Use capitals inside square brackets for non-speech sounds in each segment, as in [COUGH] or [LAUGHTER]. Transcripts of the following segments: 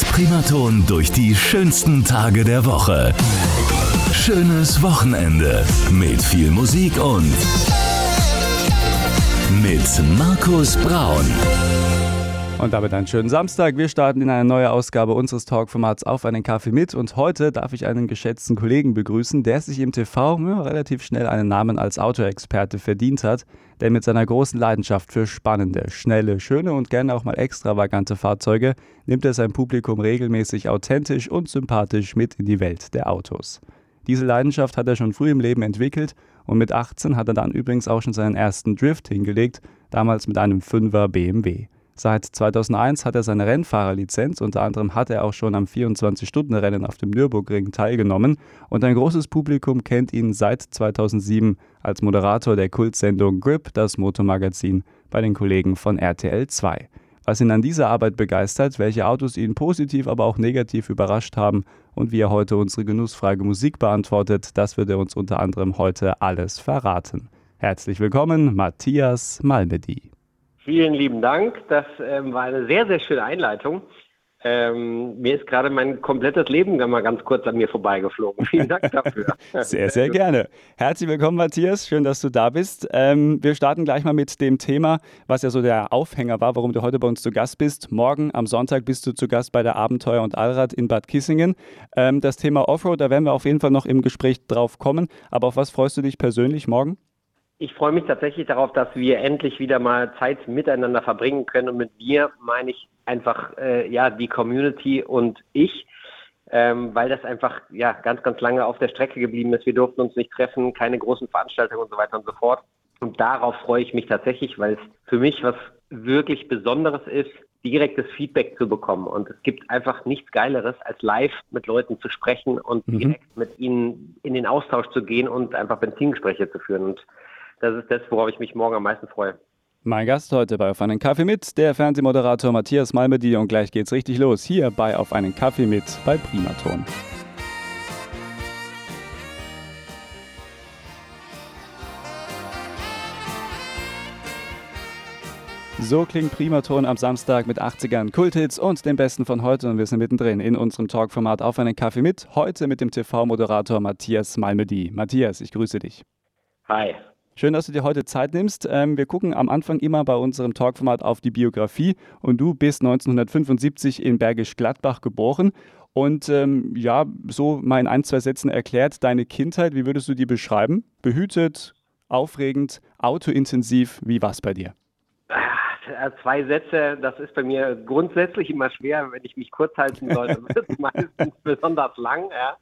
Mit Primaton durch die schönsten Tage der Woche. Schönes Wochenende mit viel Musik und mit Markus Braun. Und damit einen schönen Samstag. Wir starten in eine neue Ausgabe unseres Talkformats auf einen Kaffee mit. Und heute darf ich einen geschätzten Kollegen begrüßen, der sich im TV ja, relativ schnell einen Namen als Autoexperte verdient hat. Denn mit seiner großen Leidenschaft für spannende, schnelle, schöne und gerne auch mal extravagante Fahrzeuge nimmt er sein Publikum regelmäßig authentisch und sympathisch mit in die Welt der Autos. Diese Leidenschaft hat er schon früh im Leben entwickelt und mit 18 hat er dann übrigens auch schon seinen ersten Drift hingelegt, damals mit einem 5er BMW. Seit 2001 hat er seine Rennfahrerlizenz, unter anderem hat er auch schon am 24-Stunden-Rennen auf dem Nürburgring teilgenommen und ein großes Publikum kennt ihn seit 2007 als Moderator der Kultsendung Grip, das Motormagazin, bei den Kollegen von RTL 2. Was ihn an dieser Arbeit begeistert, welche Autos ihn positiv, aber auch negativ überrascht haben und wie er heute unsere genussfrage Musik beantwortet, das wird er uns unter anderem heute alles verraten. Herzlich willkommen, Matthias Malmedy. Vielen lieben Dank. Das ähm, war eine sehr, sehr schöne Einleitung. Ähm, mir ist gerade mein komplettes Leben mal ganz kurz an mir vorbeigeflogen. Vielen Dank dafür. [LAUGHS] sehr, sehr gerne. Herzlich willkommen, Matthias. Schön, dass du da bist. Ähm, wir starten gleich mal mit dem Thema, was ja so der Aufhänger war, warum du heute bei uns zu Gast bist. Morgen am Sonntag bist du zu Gast bei der Abenteuer und Allrad in Bad Kissingen. Ähm, das Thema Offroad, da werden wir auf jeden Fall noch im Gespräch drauf kommen. Aber auf was freust du dich persönlich morgen? Ich freue mich tatsächlich darauf, dass wir endlich wieder mal Zeit miteinander verbringen können. Und mit mir meine ich einfach äh, ja die Community und ich, ähm, weil das einfach ja ganz, ganz lange auf der Strecke geblieben ist. Wir durften uns nicht treffen, keine großen Veranstaltungen und so weiter und so fort. Und darauf freue ich mich tatsächlich, weil es für mich was wirklich Besonderes ist, direktes Feedback zu bekommen. Und es gibt einfach nichts Geileres, als live mit Leuten zu sprechen und mhm. direkt mit ihnen in den Austausch zu gehen und einfach Benzingespräche zu führen. Und das ist das, worauf ich mich morgen am meisten freue. Mein Gast heute bei Auf einen Kaffee mit, der Fernsehmoderator Matthias Malmedy und gleich geht's richtig los hier bei Auf einen Kaffee mit bei Primaton. So klingt Primaton am Samstag mit 80ern, Kulthits und den Besten von heute und wir sind mittendrin in unserem Talkformat Auf einen Kaffee mit, heute mit dem TV-Moderator Matthias Malmedy. Matthias, ich grüße dich. Hi. Schön, dass du dir heute Zeit nimmst. Ähm, wir gucken am Anfang immer bei unserem Talkformat auf die Biografie und du bist 1975 in Bergisch Gladbach geboren. Und ähm, ja, so mal in ein, zwei Sätzen erklärt, deine Kindheit, wie würdest du die beschreiben? Behütet, aufregend, autointensiv, wie war es bei dir? Ah, zwei Sätze, das ist bei mir grundsätzlich immer schwer, wenn ich mich kurz halten soll, dann wird es meistens besonders lang. Ja.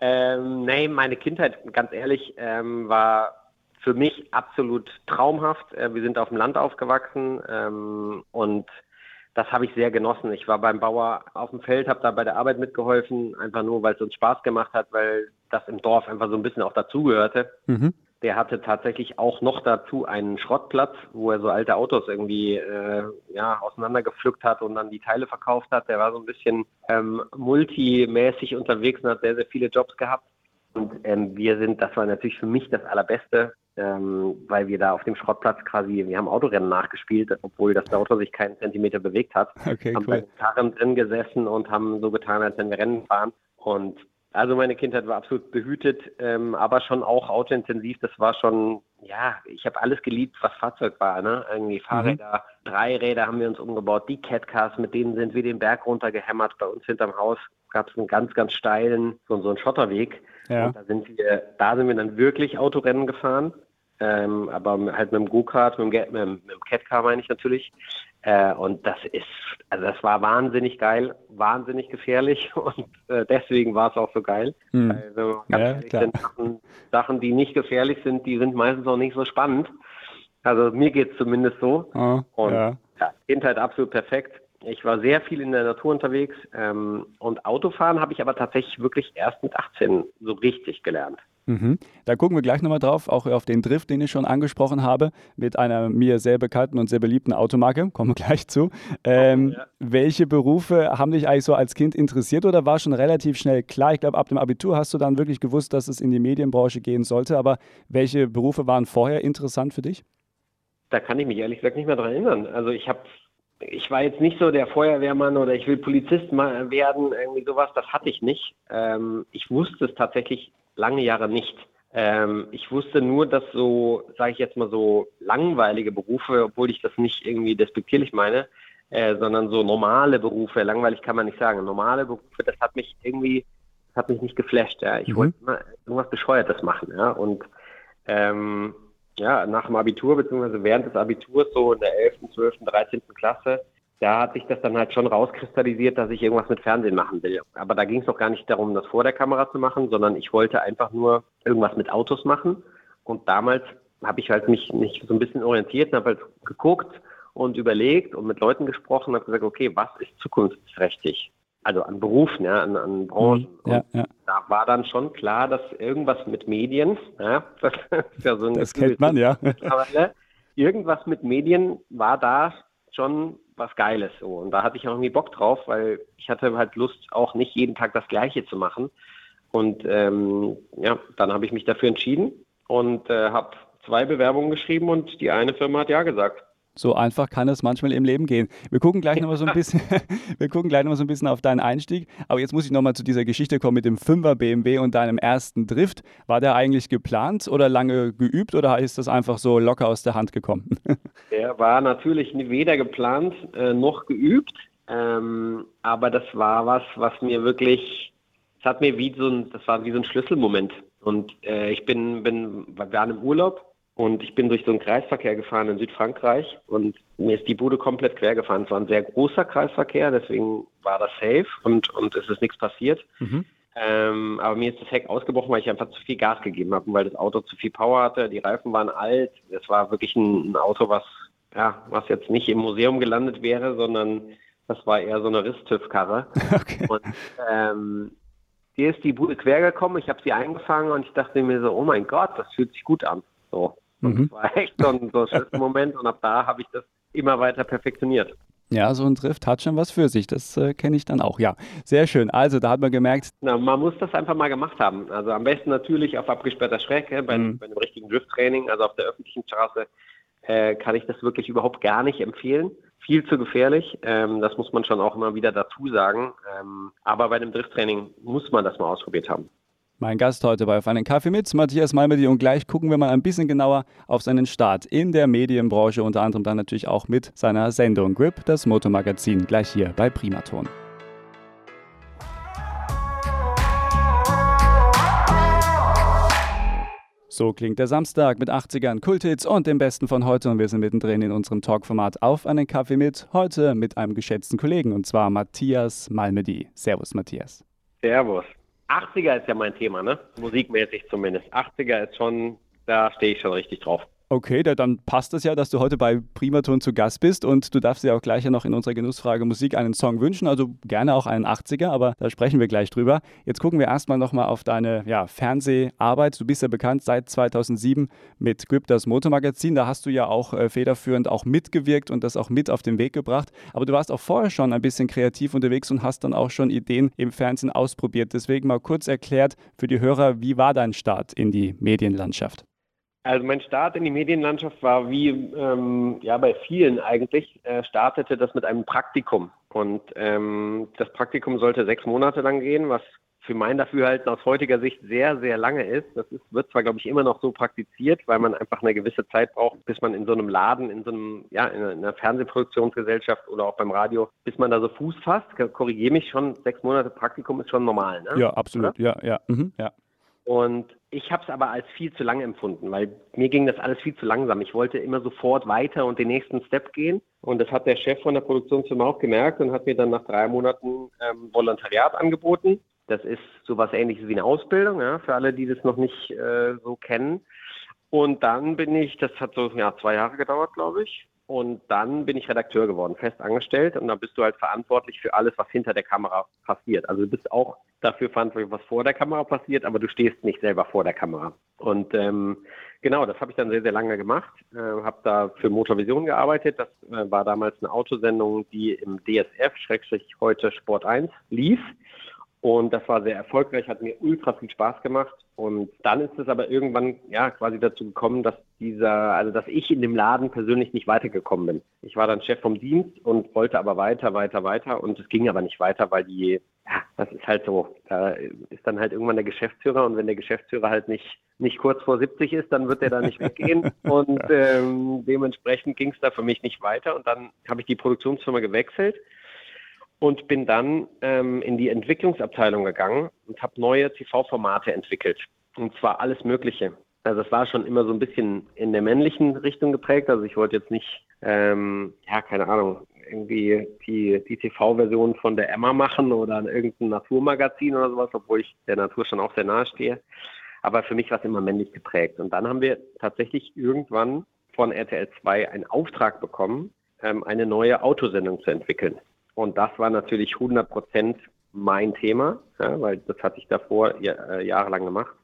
Ähm, nee, meine Kindheit, ganz ehrlich, ähm, war für mich absolut traumhaft. Äh, wir sind auf dem Land aufgewachsen ähm, und das habe ich sehr genossen. Ich war beim Bauer auf dem Feld, habe da bei der Arbeit mitgeholfen, einfach nur, weil es uns Spaß gemacht hat, weil das im Dorf einfach so ein bisschen auch dazugehörte. Mhm. Der hatte tatsächlich auch noch dazu einen Schrottplatz, wo er so alte Autos irgendwie äh, ja, auseinandergepflückt hat und dann die Teile verkauft hat. Der war so ein bisschen ähm, multimäßig unterwegs und hat sehr, sehr viele Jobs gehabt. Und ähm, wir sind, das war natürlich für mich das Allerbeste, ähm, weil wir da auf dem Schrottplatz quasi, wir haben Autorennen nachgespielt, obwohl das Auto sich keinen Zentimeter bewegt hat. Okay, haben cool. da Karren drin gesessen und haben so getan, als wenn wir Rennen fahren. Und also meine Kindheit war absolut behütet, ähm, aber schon auch autointensiv. Das war schon, ja, ich habe alles geliebt, was Fahrzeug war. Ne? Irgendwie Fahrräder, mhm. drei Räder haben wir uns umgebaut, die Catcars, mit denen sind wir den Berg runtergehämmert. Bei uns hinterm Haus gab es einen ganz, ganz steilen, so, so einen Schotterweg. Ja. Da sind wir, da sind wir dann wirklich Autorennen gefahren ähm, aber halt mit dem Go-Kart, mit, dem, mit, mit dem Catcar meine ich natürlich. Äh, und das ist, also das war wahnsinnig geil, wahnsinnig gefährlich [LAUGHS] und äh, deswegen war es auch so geil. Mhm. Also ganz ja, sind Sachen, Sachen, die nicht gefährlich sind, die sind meistens auch nicht so spannend. Also mir geht es zumindest so. Oh, und ja. ja, Kindheit absolut perfekt. Ich war sehr viel in der Natur unterwegs ähm, und Autofahren habe ich aber tatsächlich wirklich erst mit 18 so richtig gelernt. Mhm. Da gucken wir gleich nochmal drauf, auch auf den Drift, den ich schon angesprochen habe, mit einer mir sehr bekannten und sehr beliebten Automarke. Kommen wir gleich zu. Ähm, ja. Welche Berufe haben dich eigentlich so als Kind interessiert oder war schon relativ schnell klar? Ich glaube, ab dem Abitur hast du dann wirklich gewusst, dass es in die Medienbranche gehen sollte. Aber welche Berufe waren vorher interessant für dich? Da kann ich mich ehrlich gesagt nicht mehr dran erinnern. Also ich habe ich war jetzt nicht so der Feuerwehrmann oder ich will Polizist werden, irgendwie sowas, das hatte ich nicht. Ähm, ich wusste es tatsächlich lange Jahre nicht. Ähm, ich wusste nur, dass so, sage ich jetzt mal so, langweilige Berufe, obwohl ich das nicht irgendwie despektierlich meine, äh, sondern so normale Berufe, langweilig kann man nicht sagen, normale Berufe, das hat mich irgendwie, das hat mich nicht geflasht. Ja. Ich mhm. wollte immer irgendwas Bescheuertes machen. Ja. Und ähm, ja, nach dem Abitur, beziehungsweise während des Abiturs, so in der 11., 12., 13. Klasse, da hat sich das dann halt schon rauskristallisiert, dass ich irgendwas mit Fernsehen machen will. Aber da ging es noch gar nicht darum, das vor der Kamera zu machen, sondern ich wollte einfach nur irgendwas mit Autos machen. Und damals habe ich halt mich nicht so ein bisschen orientiert und habe halt geguckt und überlegt und mit Leuten gesprochen und habe gesagt, okay, was ist zukunftsträchtig? also an Berufen, ja, an, an Branchen. Mhm. Ja, ja. Da war dann schon klar, dass irgendwas mit Medien, ja, [LAUGHS] das ist ja so ein Das kennt man, ja. irgendwas mit Medien war da schon was Geiles so. Und da hatte ich auch irgendwie Bock drauf, weil ich hatte halt Lust, auch nicht jeden Tag das Gleiche zu machen. Und ähm, ja, dann habe ich mich dafür entschieden und äh, habe zwei Bewerbungen geschrieben und die eine Firma hat ja gesagt. So einfach kann es manchmal im Leben gehen. Wir gucken gleich noch mal so ein bisschen, [LAUGHS] wir gucken gleich noch mal so ein bisschen auf deinen Einstieg. Aber jetzt muss ich noch mal zu dieser Geschichte kommen mit dem 5er BMW und deinem ersten Drift. War der eigentlich geplant oder lange geübt oder ist das einfach so locker aus der Hand gekommen? [LAUGHS] Der war natürlich weder geplant äh, noch geübt. Ähm, aber das war was, was mir wirklich, es hat mir wie so ein, das war wie so ein Schlüsselmoment. Und äh, ich bin, bin, wir waren im Urlaub und ich bin durch so einen Kreisverkehr gefahren in Südfrankreich und mir ist die Bude komplett quer gefahren. Es war ein sehr großer Kreisverkehr, deswegen war das safe und, und es ist nichts passiert. Mhm. Ähm, aber mir ist das Heck ausgebrochen, weil ich einfach zu viel Gas gegeben habe und weil das Auto zu viel Power hatte. Die Reifen waren alt. Es war wirklich ein, ein Auto, was, ja, was jetzt nicht im Museum gelandet wäre, sondern das war eher so eine Risttüff-Karre. [LAUGHS] Okay. Und ähm, hier ist die Bude quer gekommen, ich habe sie eingefangen und ich dachte mir so, oh mein Gott, das fühlt sich gut an. So. Mhm. das war echt so ein, so ein Moment und ab da habe ich das immer weiter perfektioniert. Ja, so ein Drift hat schon was für sich. Das äh, kenne ich dann auch. Ja, sehr schön. Also, da hat man gemerkt. Na, man muss das einfach mal gemacht haben. Also, am besten natürlich auf abgesperrter Strecke, bei, mhm. bei einem richtigen Drifttraining, also auf der öffentlichen Straße, äh, kann ich das wirklich überhaupt gar nicht empfehlen. Viel zu gefährlich. Ähm, das muss man schon auch immer wieder dazu sagen. Ähm, aber bei einem Drifttraining muss man das mal ausprobiert haben. Mein Gast heute bei Auf einen Kaffee mit, Matthias Malmedy. Und gleich gucken wir mal ein bisschen genauer auf seinen Start in der Medienbranche, unter anderem dann natürlich auch mit seiner Sendung Grip, das Motormagazin, gleich hier bei Primaton. So klingt der Samstag mit 80ern, Kulthits und dem Besten von heute. Und wir sind mittendrin in unserem Talkformat Auf einen Kaffee mit. Heute mit einem geschätzten Kollegen und zwar Matthias Malmedy. Servus, Matthias. Servus. 80er ist ja mein Thema, ne? Musikmäßig zumindest. 80er ist schon, da stehe ich schon richtig drauf. Okay, dann passt es ja, dass du heute bei Primaton zu Gast bist und du darfst dir auch gleich noch in unserer Genussfrage Musik einen Song wünschen, also gerne auch einen 80er, aber da sprechen wir gleich drüber. Jetzt gucken wir erstmal nochmal auf deine ja, Fernseharbeit. Du bist ja bekannt seit 2007 mit Grip, das Motormagazin. Da hast du ja auch äh, federführend auch mitgewirkt und das auch mit auf den Weg gebracht. Aber du warst auch vorher schon ein bisschen kreativ unterwegs und hast dann auch schon Ideen im Fernsehen ausprobiert. Deswegen mal kurz erklärt für die Hörer, wie war dein Start in die Medienlandschaft? Also mein Start in die Medienlandschaft war wie ähm, ja bei vielen eigentlich, äh, startete das mit einem Praktikum. Und ähm, das Praktikum sollte sechs Monate lang gehen, was für mein Dafürhalten aus heutiger Sicht sehr, sehr lange ist. Das ist, wird zwar, glaube ich, immer noch so praktiziert, weil man einfach eine gewisse Zeit braucht, bis man in so einem Laden, in so einem, ja, in einer Fernsehproduktionsgesellschaft oder auch beim Radio, bis man da so Fuß fasst. Korrigiere mich schon, sechs Monate Praktikum ist schon normal, ne? Ja, absolut, oder? ja, ja, mhm, ja. Und ich habe es aber als viel zu lang empfunden, weil mir ging das alles viel zu langsam. Ich wollte immer sofort weiter und den nächsten Step gehen. Und das hat der Chef von der Produktionsfirma auch gemerkt und hat mir dann nach drei Monaten ähm, Volontariat angeboten. Das ist sowas ähnliches wie eine Ausbildung, ja, für alle, die das noch nicht äh, so kennen. Und dann bin ich, das hat so ja, zwei Jahre gedauert, glaube ich. Und dann bin ich Redakteur geworden, fest angestellt. Und dann bist du halt verantwortlich für alles, was hinter der Kamera passiert. Also du bist auch dafür verantwortlich, was vor der Kamera passiert, aber du stehst nicht selber vor der Kamera. Und ähm, genau, das habe ich dann sehr, sehr lange gemacht. Äh, habe da für Motorvision gearbeitet. Das äh, war damals eine Autosendung, die im DSF, Schrägstrich heute Sport 1, lief. Und das war sehr erfolgreich, hat mir ultra viel Spaß gemacht. Und dann ist es aber irgendwann ja quasi dazu gekommen, dass dieser, also dass ich in dem Laden persönlich nicht weitergekommen bin. Ich war dann Chef vom Dienst und wollte aber weiter, weiter, weiter und es ging aber nicht weiter, weil die, ja, das ist halt so. Da ist dann halt irgendwann der Geschäftsführer und wenn der Geschäftsführer halt nicht, nicht kurz vor 70 ist, dann wird der da nicht weggehen. [LAUGHS] Und ähm, dementsprechend ging es da für mich nicht weiter. Und dann habe ich die Produktionsfirma gewechselt und bin dann ähm, in die Entwicklungsabteilung gegangen und habe neue TV-Formate entwickelt. Und zwar alles Mögliche. Also es war schon immer so ein bisschen in der männlichen Richtung geprägt. Also ich wollte jetzt nicht, ähm, ja, keine Ahnung, irgendwie die, die TV-Version von der Emma machen oder irgendein Naturmagazin oder sowas, obwohl ich der Natur schon auch sehr nahe stehe. Aber für mich war es immer männlich geprägt. Und dann haben wir tatsächlich irgendwann von RTL 2 einen Auftrag bekommen, ähm, eine neue Autosendung zu entwickeln. Und das war natürlich 100 Prozent mein Thema, ja, weil das hatte ich davor äh, jahrelang gemacht.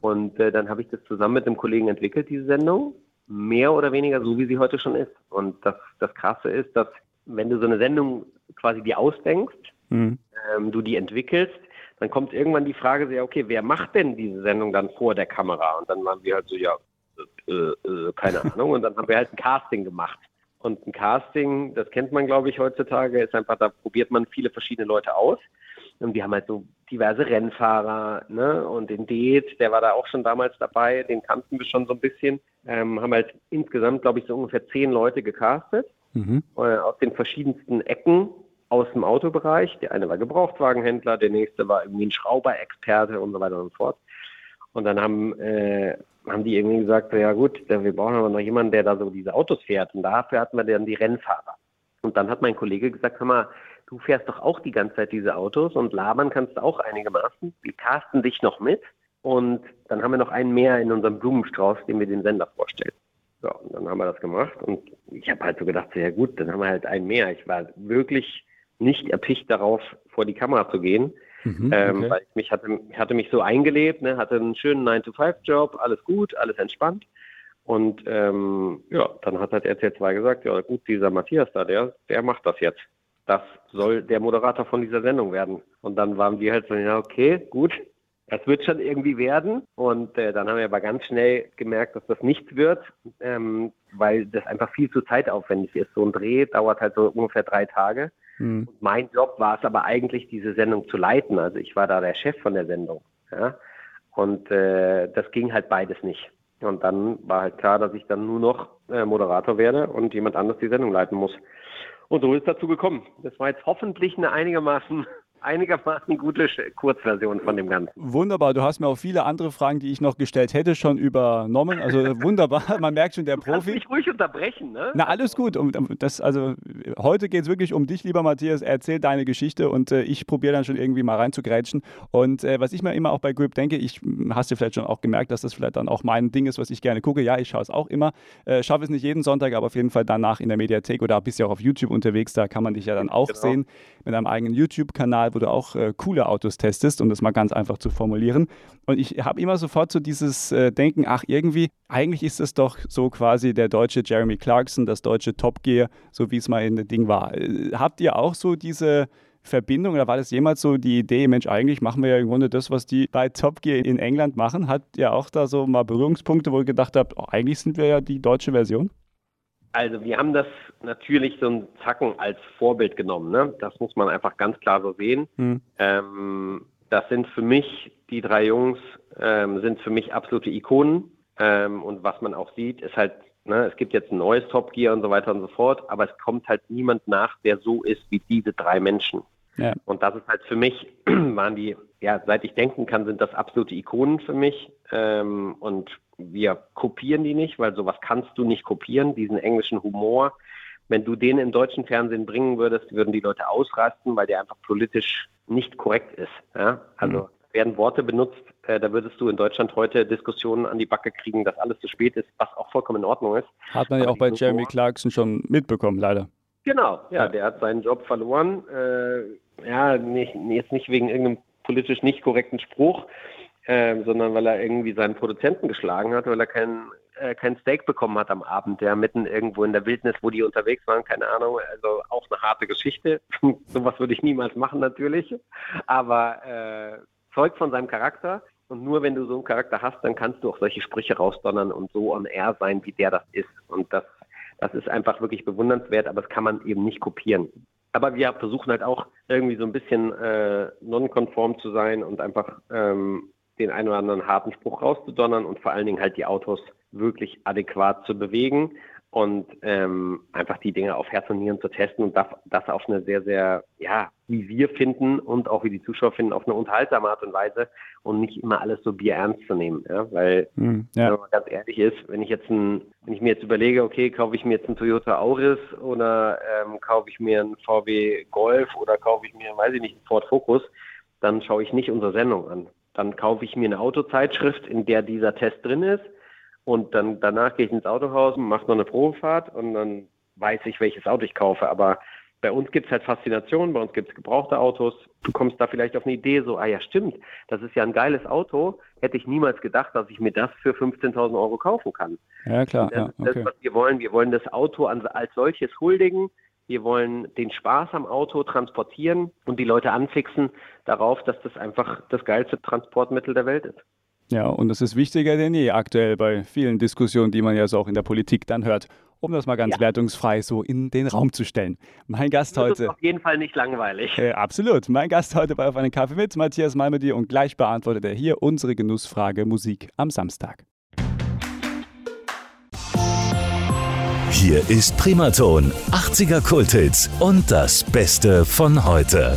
Und äh, dann habe ich das zusammen mit einem Kollegen entwickelt, diese Sendung, mehr oder weniger so, wie sie heute schon ist. Und das, das Krasse ist, dass wenn du so eine Sendung quasi dir ausdenkst, mhm. ähm, du die entwickelst, dann kommt irgendwann die Frage, ja, okay, wer macht denn diese Sendung dann vor der Kamera? Und dann waren wir halt so, ja, äh, äh, keine [LAUGHS] Ahnung. Und dann haben wir halt ein Casting gemacht. Und ein Casting, das kennt man, glaube ich, heutzutage, ist einfach, da probiert man viele verschiedene Leute aus. Und wir haben halt so diverse Rennfahrer, ne? Und den Date, der war da auch schon damals dabei, den kannten wir schon so ein bisschen. Ähm, haben halt insgesamt, glaube ich, so ungefähr zehn Leute gecastet mhm. äh, aus den verschiedensten Ecken aus dem Autobereich. Der eine war Gebrauchtwagenhändler, der nächste war irgendwie ein Schrauberexperte und so weiter und so fort. Und dann haben, äh, haben die irgendwie gesagt, ja gut, wir brauchen aber noch jemanden, der da so diese Autos fährt. Und dafür hatten wir dann die Rennfahrer. Und dann hat mein Kollege gesagt, hör mal, du fährst doch auch die ganze Zeit diese Autos und labern kannst du auch einigermaßen. Wir casten dich noch mit. Und dann haben wir noch einen mehr in unserem Blumenstrauß, den wir den Sender vorstellen. So, und dann haben wir das gemacht. Und ich habe halt so gedacht, so, ja gut, dann haben wir halt einen mehr. Ich war wirklich nicht erpicht darauf, vor die Kamera zu gehen. Mhm, ähm, okay. weil ich mich hatte, hatte mich so eingelebt, ne, hatte einen schönen 9-to-5-Job, alles gut, alles entspannt. Und ähm, ja, dann hat halt RTL 2 gesagt, ja gut, dieser Matthias da, der, der macht das jetzt. Das soll der Moderator von dieser Sendung werden. Und dann waren wir halt so, ja, okay, gut, das wird schon irgendwie werden. Und äh, dann haben wir aber ganz schnell gemerkt, dass das nichts wird, ähm, weil das einfach viel zu zeitaufwendig ist. So ein Dreh dauert halt so ungefähr drei Tage. Mhm. mein Job war es aber eigentlich, diese Sendung zu leiten. Also ich war da der Chef von der Sendung. Ja? Und äh, das ging halt beides nicht. Und dann war halt klar, dass ich dann nur noch äh, Moderator werde und jemand anders die Sendung leiten muss. Und so ist dazu gekommen. Das war jetzt hoffentlich eine einigermaßen einigermaßen gute Kurzversion von dem Ganzen. Wunderbar, du hast mir auch viele andere Fragen, die ich noch gestellt hätte, schon übernommen. Also wunderbar, [LAUGHS] man merkt schon, der du Profi. mich ruhig unterbrechen, ne? Na, alles gut. Das, also, heute geht es wirklich um dich, lieber Matthias. Erzähl deine Geschichte und äh, ich probiere dann schon irgendwie mal reinzugrätschen. Und äh, was ich mir immer auch bei Grip denke, ich hast du vielleicht schon auch gemerkt, dass das vielleicht dann auch mein Ding ist, was ich gerne gucke. Ja, ich schaue es auch immer. Äh, Schaffe es nicht jeden Sonntag, aber auf jeden Fall danach in der Mediathek oder bist ja auch auf YouTube unterwegs. Da kann man dich ja dann auch genau. sehen mit einem eigenen YouTube-Kanal wo du auch äh, coole Autos testest, um das mal ganz einfach zu formulieren. Und ich habe immer sofort so dieses äh, Denken, ach irgendwie, eigentlich ist es doch so quasi der deutsche Jeremy Clarkson, das deutsche Top Gear, so wie es mal in dem Ding war. Äh, habt ihr auch so diese Verbindung oder war das jemals so die Idee, Mensch, eigentlich machen wir ja im Grunde das, was die bei Top Gear in England machen? Hat ihr auch da so mal Berührungspunkte, wo ihr gedacht habt, oh, eigentlich sind wir ja die deutsche Version? Also wir haben das natürlich so ein Zacken als Vorbild genommen. Ne? Das muss man einfach ganz klar so sehen. Hm. Ähm, das sind für mich, die drei Jungs, ähm, sind für mich absolute Ikonen. Ähm, und was man auch sieht, ist halt, ne, es gibt jetzt ein neues Top Gear und so weiter und so fort, aber es kommt halt niemand nach, der so ist wie diese drei Menschen. Ja. Und das ist halt für mich, [CLEARS THROAT] waren die, ja, seit ich denken kann, sind das absolute Ikonen für mich. Ähm, und wir kopieren die nicht, weil sowas kannst du nicht kopieren, diesen englischen Humor. Wenn du den im deutschen Fernsehen bringen würdest, würden die Leute ausrasten, weil der einfach politisch nicht korrekt ist. Ja? Also mhm. werden Worte benutzt, äh, da würdest du in Deutschland heute Diskussionen an die Backe kriegen, dass alles zu spät ist, was auch vollkommen in Ordnung ist. Hat man ja auch bei Jeremy Humor, Clarkson schon mitbekommen, leider. Genau, ja, ja, der hat seinen Job verloren. Äh, ja, nicht, jetzt nicht wegen irgendeinem politisch nicht korrekten Spruch, ähm, sondern weil er irgendwie seinen Produzenten geschlagen hat, weil er keinen äh, kein Steak bekommen hat am Abend, ja, mitten irgendwo in der Wildnis, wo die unterwegs waren, keine Ahnung. Also auch eine harte Geschichte. [LAUGHS] Sowas würde ich niemals machen natürlich. Aber äh, zeugt von seinem Charakter. Und nur wenn du so einen Charakter hast, dann kannst du auch solche Sprüche rausdonnern und so on air sein, wie der das ist. Und das, das ist einfach wirklich bewundernswert, aber das kann man eben nicht kopieren. Aber wir versuchen halt auch irgendwie so ein bisschen äh, nonkonform zu sein und einfach ähm, den einen oder anderen harten Spruch rauszudonnern und vor allen Dingen halt die Autos wirklich adäquat zu bewegen und ähm, einfach die Dinge auf Herz und Nieren zu testen und das, das auf eine sehr, sehr, ja, wie wir finden und auch wie die Zuschauer finden, auf eine unterhaltsame Art und Weise und nicht immer alles so bierernst zu nehmen. Ja? Weil, mm, ja. wenn man ganz ehrlich ist, wenn ich jetzt ein, wenn ich mir jetzt überlege, okay, kaufe ich mir jetzt einen Toyota Auris oder ähm, kaufe ich mir einen VW Golf oder kaufe ich mir, weiß ich nicht, einen Ford Focus, dann schaue ich nicht unsere Sendung an. Dann kaufe ich mir eine Autozeitschrift, in der dieser Test drin ist und dann danach gehe ich ins Autohaus, mache noch eine Probefahrt und dann weiß ich, welches Auto ich kaufe. Aber bei uns gibt es halt Faszination, bei uns gibt es gebrauchte Autos. Du kommst da vielleicht auf eine Idee, so, ah ja, stimmt, das ist ja ein geiles Auto. Hätte ich niemals gedacht, dass ich mir das für 15.000 Euro kaufen kann. Ja, klar. Das, ja, okay. das, was wir wollen. Wir wollen das Auto als solches huldigen. Wir wollen den Spaß am Auto transportieren und die Leute anfixen darauf, dass das einfach das geilste Transportmittel der Welt ist. Ja, und das ist wichtiger denn je aktuell bei vielen Diskussionen, die man ja so auch in der Politik dann hört, um das mal ganz ja. wertungsfrei so in den Raum zu stellen. Mein Gast das heute. Ist auf jeden Fall nicht langweilig. Äh, absolut. Mein Gast heute bei Auf einen Kaffee mit Matthias Malmedy und gleich beantwortet er hier unsere Genussfrage Musik am Samstag. Hier ist Primaton, 80er Kulthits und das Beste von heute.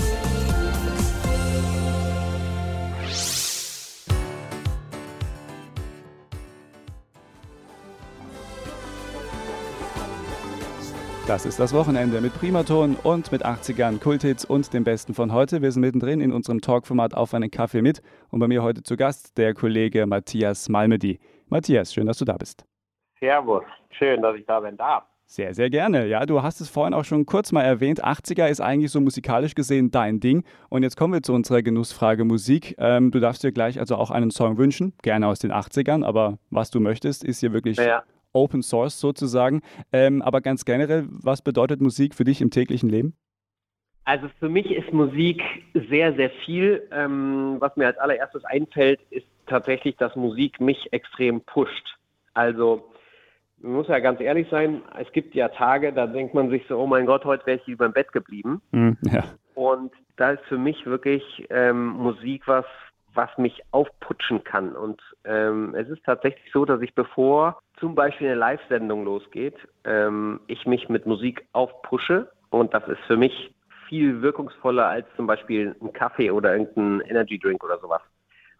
Das ist das Wochenende mit Primaton und mit 80ern, Kulthits und dem Besten von heute. Wir sind mittendrin in unserem Talkformat auf einen Kaffee mit und bei mir heute zu Gast der Kollege Matthias Malmedy. Matthias, schön, dass du da bist. Servus, schön, dass ich da bin darf. Sehr, sehr gerne. Ja, du hast es vorhin auch schon kurz mal erwähnt. 80er ist eigentlich so musikalisch gesehen dein Ding. Und jetzt kommen wir zu unserer Genussfrage Musik. Ähm, du darfst dir gleich also auch einen Song wünschen, gerne aus den 80ern, aber was du möchtest, ist hier wirklich ja. Open Source sozusagen. Ähm, aber ganz generell, was bedeutet Musik für dich im täglichen Leben? Also für mich ist Musik sehr, sehr viel. Ähm, was mir als allererstes einfällt, ist tatsächlich, dass Musik mich extrem pusht. Also man muss ja ganz ehrlich sein, es gibt ja Tage, da denkt man sich so, oh mein Gott, heute wäre ich über im Bett geblieben. Mm, ja. Und da ist für mich wirklich ähm, Musik was, was mich aufputschen kann. Und ähm, es ist tatsächlich so, dass ich bevor zum Beispiel eine Live-Sendung losgeht, ähm, ich mich mit Musik aufpushe und das ist für mich viel wirkungsvoller als zum Beispiel ein Kaffee oder irgendein Energy Drink oder sowas.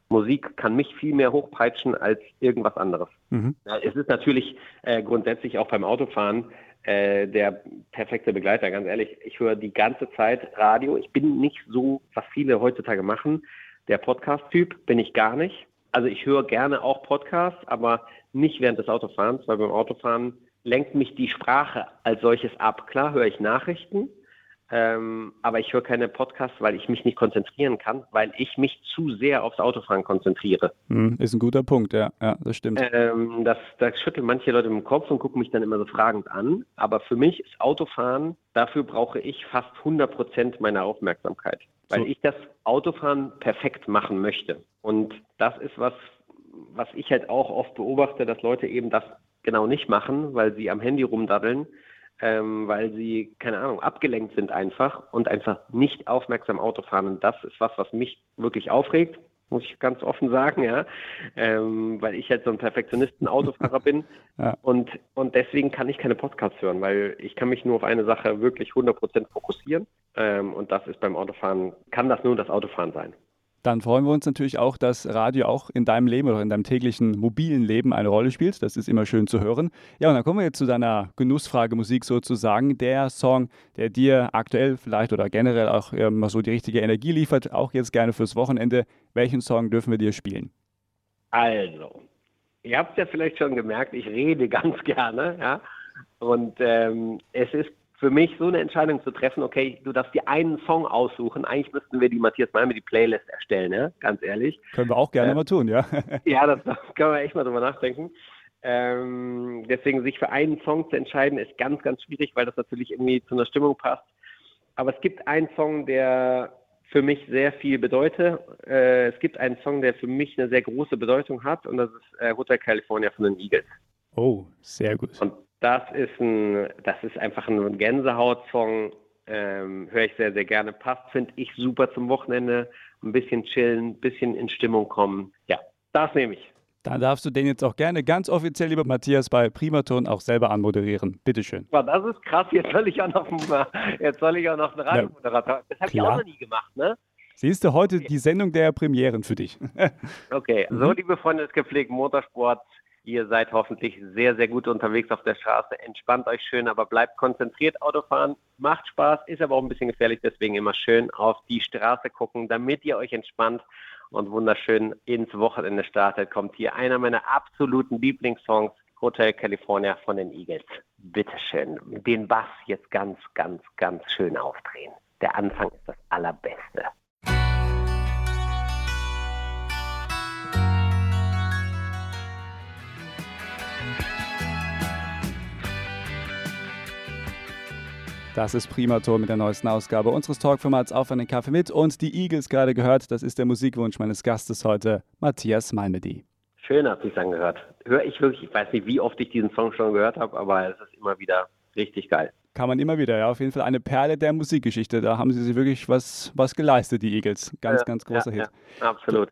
Musik kann mich viel mehr hochpeitschen als irgendwas anderes. Mhm. Es ist natürlich äh, grundsätzlich auch beim Autofahren äh, der perfekte Begleiter, ganz ehrlich. Ich höre die ganze Zeit Radio. Ich bin nicht so, was viele heutzutage machen. Der Podcast-Typ bin ich gar nicht. Also ich höre gerne auch Podcasts, aber nicht während des Autofahrens, weil beim Autofahren lenkt mich die Sprache als solches ab. Klar höre ich Nachrichten, ähm, aber ich höre keine Podcasts, weil ich mich nicht konzentrieren kann, weil ich mich zu sehr aufs Autofahren konzentriere. Hm, ist ein guter Punkt, ja, ja das stimmt. Ähm, das, das schütteln manche Leute im Kopf und gucken mich dann immer so fragend an. Aber für mich ist Autofahren, dafür brauche ich fast 100 Prozent meiner Aufmerksamkeit, weil so. ich das Autofahren perfekt machen möchte. Und das ist was, was ich halt auch oft beobachte, dass Leute eben das genau nicht machen, weil sie am Handy rumdaddeln, ähm, weil sie, keine Ahnung, abgelenkt sind einfach und einfach nicht aufmerksam Auto fahren. Und das ist was, was mich wirklich aufregt, muss ich ganz offen sagen, ja, ähm, weil ich halt so ein Perfektionisten Autofahrer [LAUGHS] bin ja. und, und deswegen kann ich keine Podcasts hören, weil ich kann mich nur auf eine Sache wirklich 100% fokussieren ähm, und das ist beim Autofahren, kann das nur das Autofahren sein. Dann freuen wir uns natürlich auch, dass Radio auch in deinem Leben oder in deinem täglichen mobilen Leben eine Rolle spielt. Das ist immer schön zu hören. Ja, und dann kommen wir jetzt zu deiner Genussfrage Musik sozusagen. Der Song, der dir aktuell vielleicht oder generell auch immer so die richtige Energie liefert, auch jetzt gerne fürs Wochenende. Welchen Song dürfen wir dir spielen? Also, ihr habt ja vielleicht schon gemerkt, ich rede [LAUGHS] ganz gerne, ja. Und ähm, es ist für mich so eine Entscheidung zu treffen, okay, du darfst dir einen Song aussuchen. Eigentlich müssten wir die Matthias Malme die Playlist erstellen, ja? ganz ehrlich. Können wir auch gerne äh, mal tun, ja. [LAUGHS] ja, das, das können wir echt mal drüber nachdenken. Ähm, deswegen sich für einen Song zu entscheiden, ist ganz, ganz schwierig, weil das natürlich irgendwie zu einer Stimmung passt. Aber es gibt einen Song, der für mich sehr viel bedeutet. Äh, es gibt einen Song, der für mich eine sehr große Bedeutung hat und das ist äh, Hotel California von den Eagles. Oh, sehr gut. Und das ist ein, das ist einfach ein Gänsehaut-Song. Ähm, Höre ich sehr, sehr gerne. Passt, finde ich super zum Wochenende. Ein bisschen chillen, ein bisschen in Stimmung kommen. Ja, das nehme ich. Dann darfst du den jetzt auch gerne ganz offiziell, lieber Matthias, bei Primaton auch selber anmoderieren. Bitteschön. Das ist krass. Jetzt soll ich auch noch, jetzt soll ich auch noch einen Radiomoderator. Das habe ich auch noch nie gemacht, ne? Siehst du heute die Sendung der Premieren für dich? okay, [LAUGHS] mhm. so liebe Freunde des gepflegten Motorsports, Ihr seid hoffentlich sehr, sehr gut unterwegs auf der Straße. Entspannt euch schön, aber bleibt konzentriert Autofahren. Macht Spaß, ist aber auch ein bisschen gefährlich, deswegen immer schön auf die Straße gucken, damit ihr euch entspannt und wunderschön ins Wochenende startet. Kommt hier einer meiner absoluten Lieblingssongs, Hotel California von den Eagles. Bitteschön, den Bass jetzt ganz, ganz, ganz schön aufdrehen. Der Anfang ist das Allerbeste. Das ist Primaton mit der neuesten Ausgabe unseres Talkformats Auf einen Kaffee mit und die Eagles gerade gehört. Das ist der Musikwunsch meines Gastes heute, Matthias Malmedy. Schön hat sich angehört. Höre ich wirklich, ich weiß nicht, wie oft ich diesen Song schon gehört habe, aber es ist immer wieder richtig geil. Kann man immer wieder, ja. Auf jeden Fall eine Perle der Musikgeschichte. Da haben sie sich wirklich was, was geleistet, die Eagles. Ganz, ja, ganz großer ja, Hit. Ja, absolut.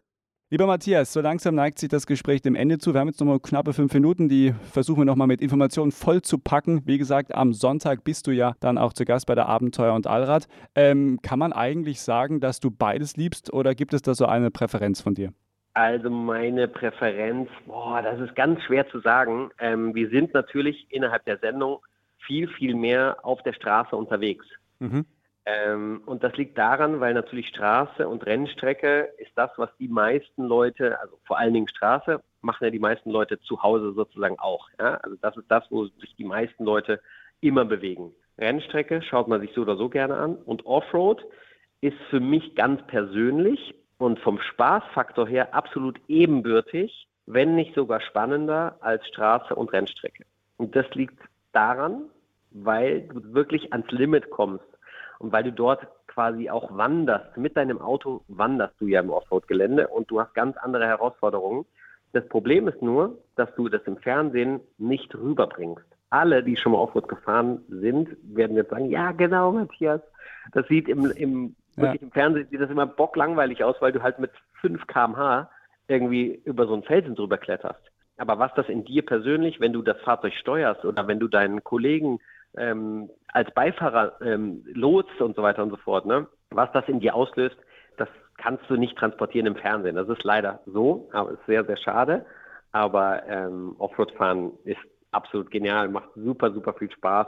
Lieber Matthias, so langsam neigt sich das Gespräch dem Ende zu. Wir haben jetzt noch mal knappe fünf Minuten, die versuchen wir noch mal mit Informationen voll zu packen. Wie gesagt, am Sonntag bist du ja dann auch zu Gast bei der Abenteuer und Allrad. Ähm, kann man eigentlich sagen, dass du beides liebst oder gibt es da so eine Präferenz von dir? Also meine Präferenz, boah, das ist ganz schwer zu sagen. Ähm, wir sind natürlich innerhalb der Sendung viel, viel mehr auf der Straße unterwegs. Mhm. Ähm, und das liegt daran, weil natürlich Straße und Rennstrecke ist das, was die meisten Leute, also vor allen Dingen Straße, machen ja die meisten Leute zu Hause sozusagen auch. Ja? Also das ist das, wo sich die meisten Leute immer bewegen. Rennstrecke schaut man sich so oder so gerne an und Offroad ist für mich ganz persönlich und vom Spaßfaktor her absolut ebenbürtig, wenn nicht sogar spannender als Straße und Rennstrecke. Und das liegt daran, weil du wirklich ans Limit kommst und weil du dort quasi auch wanderst, mit deinem Auto wanderst du ja im Offroad-Gelände und du hast ganz andere Herausforderungen. Das Problem ist nur, dass du das im Fernsehen nicht rüberbringst. Alle, die schon mal Offroad gefahren sind, werden jetzt sagen, ja genau, Matthias, das sieht im, im, ja. wirklich im Fernsehen sieht das immer bocklangweilig aus, weil du halt mit 5 kmh irgendwie über so einen Felsen drüber kletterst. Aber was das in dir persönlich, wenn du das Fahrzeug steuerst oder wenn du deinen Kollegen ähm, als Beifahrer ähm, lotst und so weiter und so fort, ne? was das in dir auslöst, das kannst du nicht transportieren im Fernsehen. Das ist leider so, aber ist sehr, sehr schade. Aber ähm, Offroad-Fahren ist absolut genial, macht super, super viel Spaß.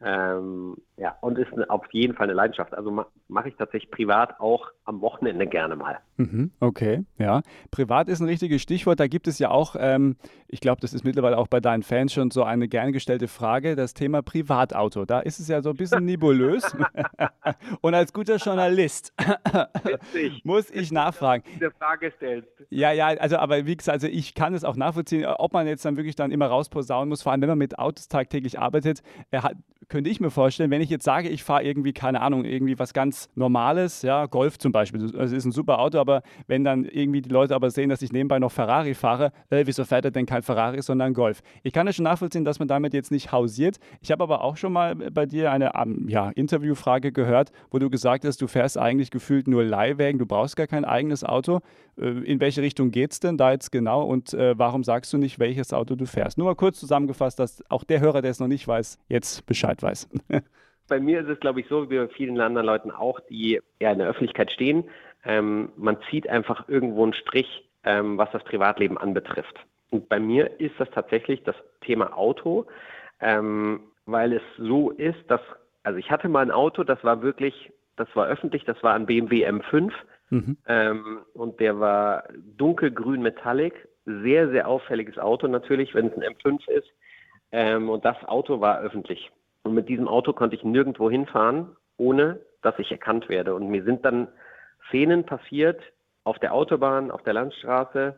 Ähm, ja, und ist auf jeden Fall eine Leidenschaft. Also ma mache ich tatsächlich privat auch am Wochenende gerne mal. Mhm, okay, ja. Privat ist ein richtiges Stichwort. Da gibt es ja auch, ähm, ich glaube, das ist mittlerweile auch bei deinen Fans schon so eine gern gestellte Frage, das Thema Privatauto. Da ist es ja so ein bisschen [LAUGHS] nebulös. [LAUGHS] und als guter Journalist [LAUGHS] muss ich nachfragen. Diese Frage stellst. Ja, ja, also aber wie gesagt, also ich kann es auch nachvollziehen, ob man jetzt dann wirklich dann immer rausposaunen muss, vor allem wenn man mit Autos tagtäglich arbeitet. Er hat, könnte ich mir vorstellen, wenn ich jetzt sage, ich fahre irgendwie, keine Ahnung, irgendwie was ganz Normales, ja, Golf zum Beispiel, das ist ein super Auto, aber wenn dann irgendwie die Leute aber sehen, dass ich nebenbei noch Ferrari fahre, äh, wieso fährt er denn kein Ferrari, sondern Golf? Ich kann es schon nachvollziehen, dass man damit jetzt nicht hausiert. Ich habe aber auch schon mal bei dir eine um, ja, Interviewfrage gehört, wo du gesagt hast, du fährst eigentlich gefühlt nur Leihwägen, du brauchst gar kein eigenes Auto. Äh, in welche Richtung geht es denn da jetzt genau und äh, warum sagst du nicht, welches Auto du fährst? Nur mal kurz zusammengefasst, dass auch der Hörer, der es noch nicht weiß, jetzt Bescheid weiß. [LAUGHS] Bei mir ist es, glaube ich, so wie bei vielen anderen Leuten auch, die ja in der Öffentlichkeit stehen. Ähm, man zieht einfach irgendwo einen Strich, ähm, was das Privatleben anbetrifft. Und bei mir ist das tatsächlich das Thema Auto, ähm, weil es so ist, dass, also ich hatte mal ein Auto, das war wirklich, das war öffentlich, das war ein BMW M5 mhm. ähm, und der war dunkelgrün Metallic, sehr, sehr auffälliges Auto natürlich, wenn es ein M5 ist. Ähm, und das Auto war öffentlich. Und mit diesem Auto konnte ich nirgendwo hinfahren, ohne dass ich erkannt werde. Und mir sind dann Szenen passiert auf der Autobahn, auf der Landstraße,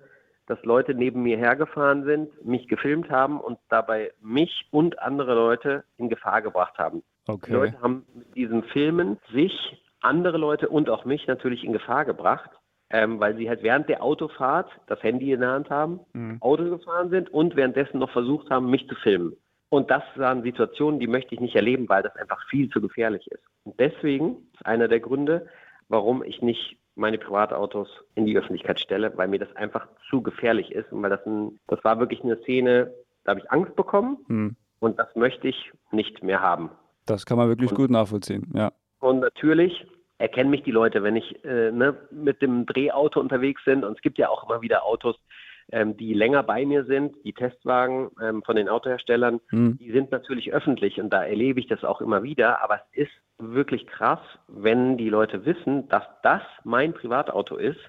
dass Leute neben mir hergefahren sind, mich gefilmt haben und dabei mich und andere Leute in Gefahr gebracht haben. Okay. Die Leute haben mit diesen Filmen sich, andere Leute und auch mich natürlich in Gefahr gebracht, ähm, weil sie halt während der Autofahrt das Handy in der Hand haben, mhm. Auto gefahren sind und währenddessen noch versucht haben, mich zu filmen. Und das waren Situationen, die möchte ich nicht erleben, weil das einfach viel zu gefährlich ist. Und deswegen ist einer der Gründe, warum ich nicht meine Privatautos in die Öffentlichkeit stelle, weil mir das einfach zu gefährlich ist und weil das ein, das war wirklich eine Szene, da habe ich Angst bekommen hm. und das möchte ich nicht mehr haben. Das kann man wirklich und, gut nachvollziehen, ja. Und natürlich erkennen mich die Leute, wenn ich äh, ne, mit dem Drehauto unterwegs bin und es gibt ja auch immer wieder Autos, ähm, die länger bei mir sind, die Testwagen ähm, von den Autoherstellern, mhm. die sind natürlich öffentlich und da erlebe ich das auch immer wieder. Aber es ist wirklich krass, wenn die Leute wissen, dass das mein Privatauto ist,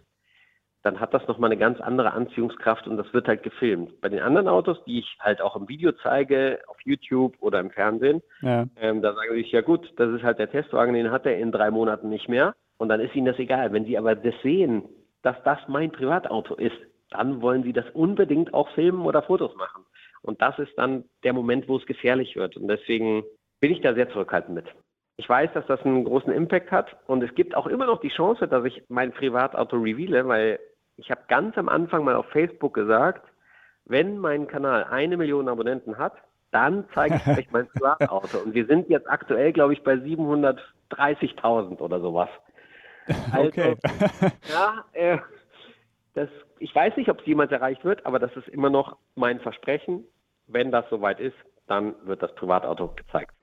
dann hat das nochmal eine ganz andere Anziehungskraft und das wird halt gefilmt. Bei den anderen Autos, die ich halt auch im Video zeige, auf YouTube oder im Fernsehen, ja. ähm, da sagen sie sich, ja gut, das ist halt der Testwagen, den hat er in drei Monaten nicht mehr. Und dann ist ihnen das egal. Wenn sie aber das sehen, dass das mein Privatauto ist, dann wollen sie das unbedingt auch filmen oder Fotos machen. Und das ist dann der Moment, wo es gefährlich wird. Und deswegen bin ich da sehr zurückhaltend mit. Ich weiß, dass das einen großen Impact hat und es gibt auch immer noch die Chance, dass ich mein Privatauto reveale, weil ich habe ganz am Anfang mal auf Facebook gesagt, wenn mein Kanal eine Million Abonnenten hat, dann zeige ich euch mein Privatauto. Und wir sind jetzt aktuell, glaube ich, bei 730.000 oder sowas. [LAUGHS] Also, okay. ja, äh, das, ich weiß nicht, ob es jemals erreicht wird, aber das ist immer noch mein Versprechen. Wenn das soweit ist, dann wird das Privatauto gezeigt.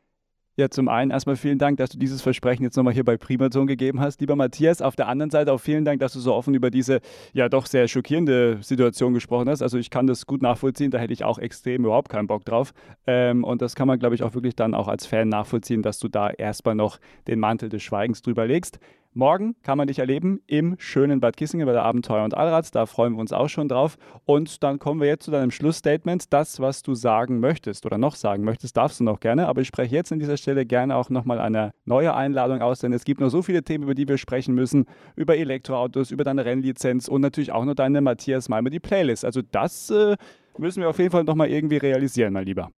Ja, zum einen erstmal vielen Dank, dass du dieses Versprechen jetzt nochmal hier bei Primaton gegeben hast, lieber Matthias. Auf der anderen Seite auch vielen Dank, dass du so offen über diese ja doch sehr schockierende Situation gesprochen hast. Also ich kann das gut nachvollziehen, da hätte ich auch extrem überhaupt keinen Bock drauf. Ähm, und das kann man, glaube ich, auch wirklich dann auch als Fan nachvollziehen, dass du da erstmal noch den Mantel des Schweigens drüber legst. Morgen kann man dich erleben im schönen Bad Kissingen bei der Abenteuer und Allrad. Da freuen wir uns auch schon drauf. Und dann kommen wir jetzt zu deinem Schlussstatement. Das, was du sagen möchtest oder noch sagen möchtest, darfst du noch gerne. Aber ich spreche jetzt an dieser Stelle gerne auch nochmal eine neue Einladung aus, denn es gibt noch so viele Themen, über die wir sprechen müssen. Über Elektroautos, über deine Rennlizenz und natürlich auch noch deine Matthias Malmer, die Playlist. Also das äh, müssen wir auf jeden Fall nochmal irgendwie realisieren, mein Lieber.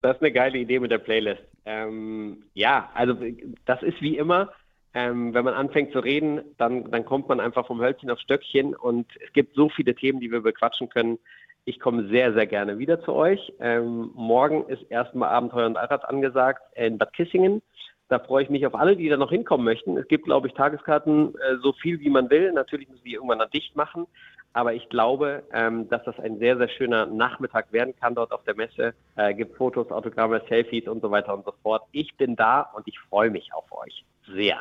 Das ist eine geile Idee mit der Playlist. Ähm, ja, also das ist wie immer ähm, wenn man anfängt zu reden, dann, dann kommt man einfach vom Hölzchen auf Stöckchen und es gibt so viele Themen, die wir bequatschen können. Ich komme sehr, sehr gerne wieder zu euch. Ähm, morgen ist erstmal Abenteuer und Allrad angesagt in Bad Kissingen. Da freue ich mich auf alle, die da noch hinkommen möchten. Es gibt, glaube ich, Tageskarten äh, so viel, wie man will. Natürlich müssen die irgendwann dann dicht machen. Aber ich glaube, ähm, dass das ein sehr, sehr schöner Nachmittag werden kann dort auf der Messe. Äh, gibt Fotos, Autogramme, Selfies und so weiter und so fort. Ich bin da und ich freue mich auf euch. Sehr.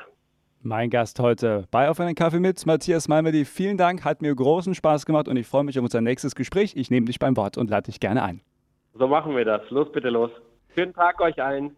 Mein Gast heute bei Auf einen Kaffee mit, Matthias Malmedy. Vielen Dank, hat mir großen Spaß gemacht und ich freue mich auf unser nächstes Gespräch. Ich nehme dich beim Wort und lade dich gerne ein. So machen wir das. Los, bitte los. Schönen Tag euch allen.